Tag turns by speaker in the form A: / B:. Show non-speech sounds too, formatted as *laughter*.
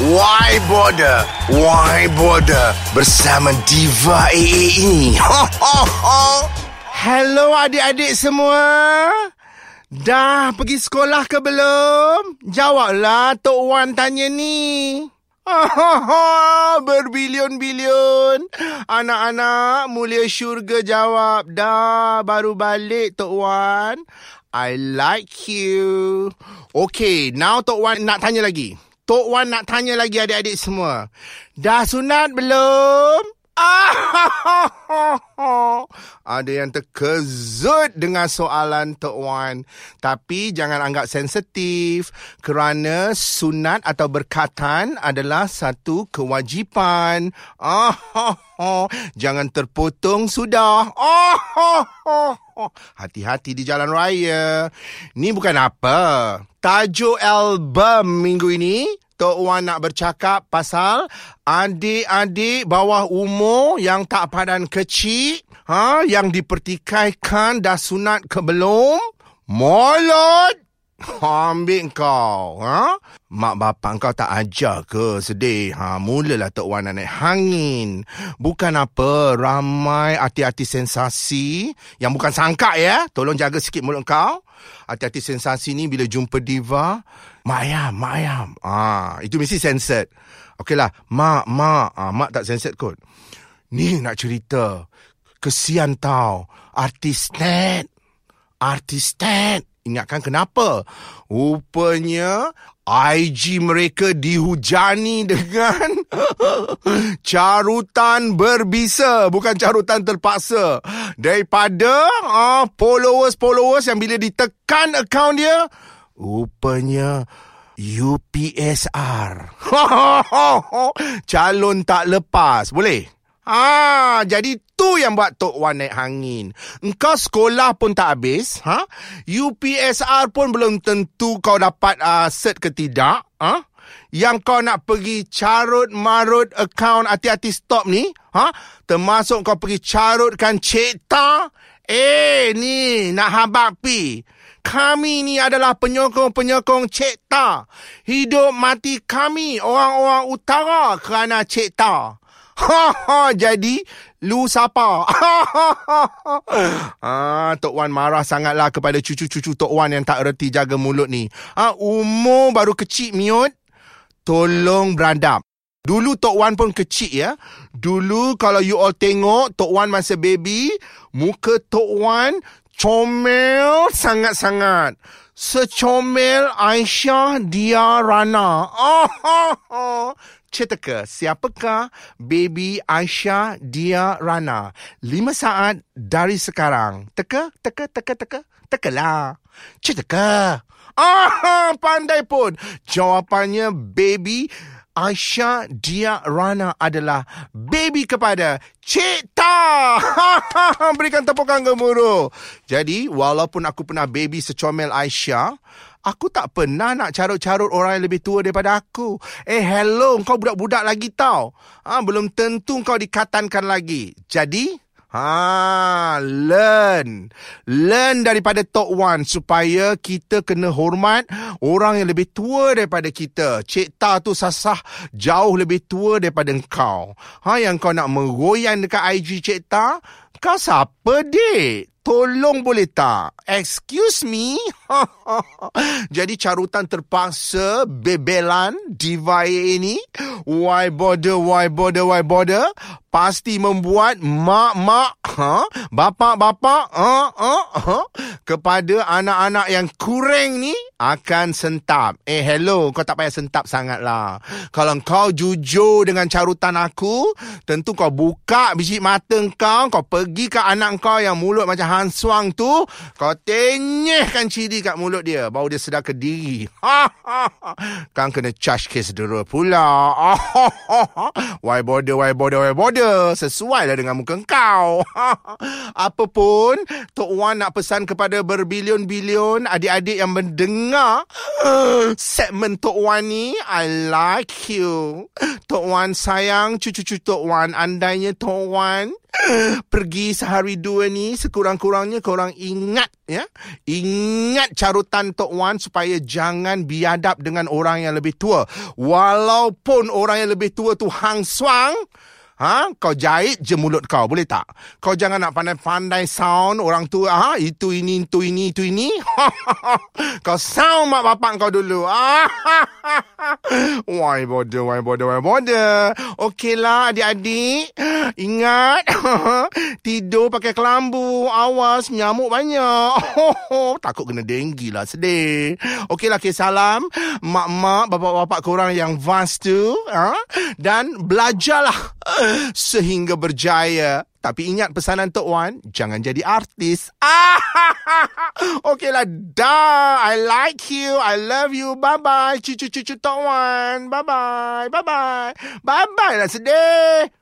A: Why Border? Why Border? Bersama Diva AA ini. Ho, ho, ho.
B: Hello adik-adik semua. Dah pergi sekolah ke belum? Jawablah Tok Wan tanya ni. Berbilion-bilion Anak-anak mulia syurga jawab Dah baru balik Tok Wan I like you Okay now Tok Wan nak tanya lagi Tok Wan nak tanya lagi adik-adik semua. Dah sunat belum? *laughs* Ada yang terkejut dengan soalan Tok Wan. Tapi jangan anggap sensitif kerana sunat atau berkatan adalah satu kewajipan. *laughs* Jangan terpotong sudah. *laughs* Hati-hati di jalan raya. Ni bukan apa. Tajuk album minggu ini Tok Wan nak bercakap pasal adik-adik bawah umur yang tak padan kecil ha, yang dipertikaikan dah sunat ke belum? Molot! Ambil kau. Ha? Mak bapak kau tak ajar ke sedih? Ha, mulalah Tok Wan naik hangin. Bukan apa, ramai hati-hati sensasi yang bukan sangka ya. Tolong jaga sikit mulut kau. Hati-hati sensasi ni bila jumpa diva. Mak ayam, mak ayam. Ah, itu mesti censored. Okeylah, mak, mak. Ah, mak tak censored kot. Ni nak cerita. Kesian tau. Artis net. Artis net. Ingatkan kenapa? Rupanya IG mereka dihujani *laughs* dengan carutan berbisa. Bukan carutan terpaksa. Daripada uh, followers-followers yang bila ditekan akaun dia, rupanya UPSR. *laughs* Calon tak lepas. Boleh? Ah, jadi tu yang buat Tok Wan naik hangin. Engkau sekolah pun tak habis, ha? UPSR pun belum tentu kau dapat uh, cert ke tidak, ha? Yang kau nak pergi carut marut account hati-hati stop ni, ha? Termasuk kau pergi carutkan Cik Ta. Eh, ni nak habak pi. Kami ni adalah penyokong-penyokong Cik Ta. Hidup mati kami orang-orang utara kerana Cik Ta. Ha ha jadi lu siapa? *laughs* Ha ha ha. Ah Tok Wan marah sangatlah kepada cucu-cucu Tok Wan yang tak reti jaga mulut ni. Ah umur baru kecil miut. Tolong beradab. Dulu Tok Wan pun kecil ya. Dulu kalau you all tengok Tok Wan masa baby, muka Tok Wan comel sangat-sangat. Secomel Aisyah Dia Rana. Oh, *laughs* oh, oh. Cetaka, siapakah baby Aisyah Dia Rana? Lima saat dari sekarang. Teka, teka, teka, teka. Tekalah. Cetaka. Ah, pandai pun. Jawapannya baby Aisyah Dia Rana adalah baby kepada Cik Ta. Berikan tepukan gemuruh. Jadi, walaupun aku pernah baby secomel Aisyah, Aku tak pernah nak carut-carut orang yang lebih tua daripada aku. Eh, hello, kau budak-budak lagi tau. Ha, belum tentu kau dikatankan lagi. Jadi, ha, learn. Learn daripada Tok Wan supaya kita kena hormat orang yang lebih tua daripada kita. Cik Ta tu sasah jauh lebih tua daripada kau. Ha, yang kau nak meroyan dekat IG Cik Ta, kau siapa, dik? Tolong boleh tak? Excuse me? *laughs* Jadi carutan terpaksa bebelan diva ini. Why bother, why bother, why bother? Pasti membuat mak-mak, ha? bapa-bapa, ha? Ha? Ha? kepada anak-anak yang kurang ni akan sentap. Eh, hello, kau tak payah sentap sangat lah. Kalau kau jujur dengan carutan aku, tentu kau buka biji mata kau, kau pergi ke anak kau yang mulut macam Han Suang tu, kau tenyehkan ciri kat mulut dia, baru dia sedar ke diri. *laughs* kan kena charge case dera pula. *laughs* why bother, why bother, why bother? Sesuai lah dengan muka kau. *laughs* Apapun, Tok Wan nak pesan kepada berbilion-bilion adik-adik yang mendengar *gasps* segmen Tok Wan ni, I like you. Tok Wan sayang cucu-cucu Tok Wan. Andainya Tok Wan Pergi sehari dua ni sekurang-kurangnya korang ingat ya. Ingat carutan Tok Wan supaya jangan biadab dengan orang yang lebih tua. Walaupun orang yang lebih tua tu hang swang, Ha? Kau jahit je mulut kau, boleh tak? Kau jangan nak pandai-pandai sound orang tua. Ha? Itu ini, itu ini, itu ini. *laughs* kau sound mak bapak kau dulu. *laughs* why bodoh, why bodoh, why bodoh. Okeylah adik-adik. Ingat. *laughs* Tidur pakai kelambu. Awas, nyamuk banyak. *laughs* Takut kena denggi lah, sedih. Okeylah, okay, salam. Mak-mak, bapak-bapak korang yang vast tu. Ha? Dan belajarlah *laughs* sehingga berjaya. Tapi ingat pesanan Tok Wan, jangan jadi artis. Okeylah, dah. I like you. I love you. Bye-bye. Cucu-cucu Tok Wan. Bye-bye. Bye-bye. Bye-bye lah sedih.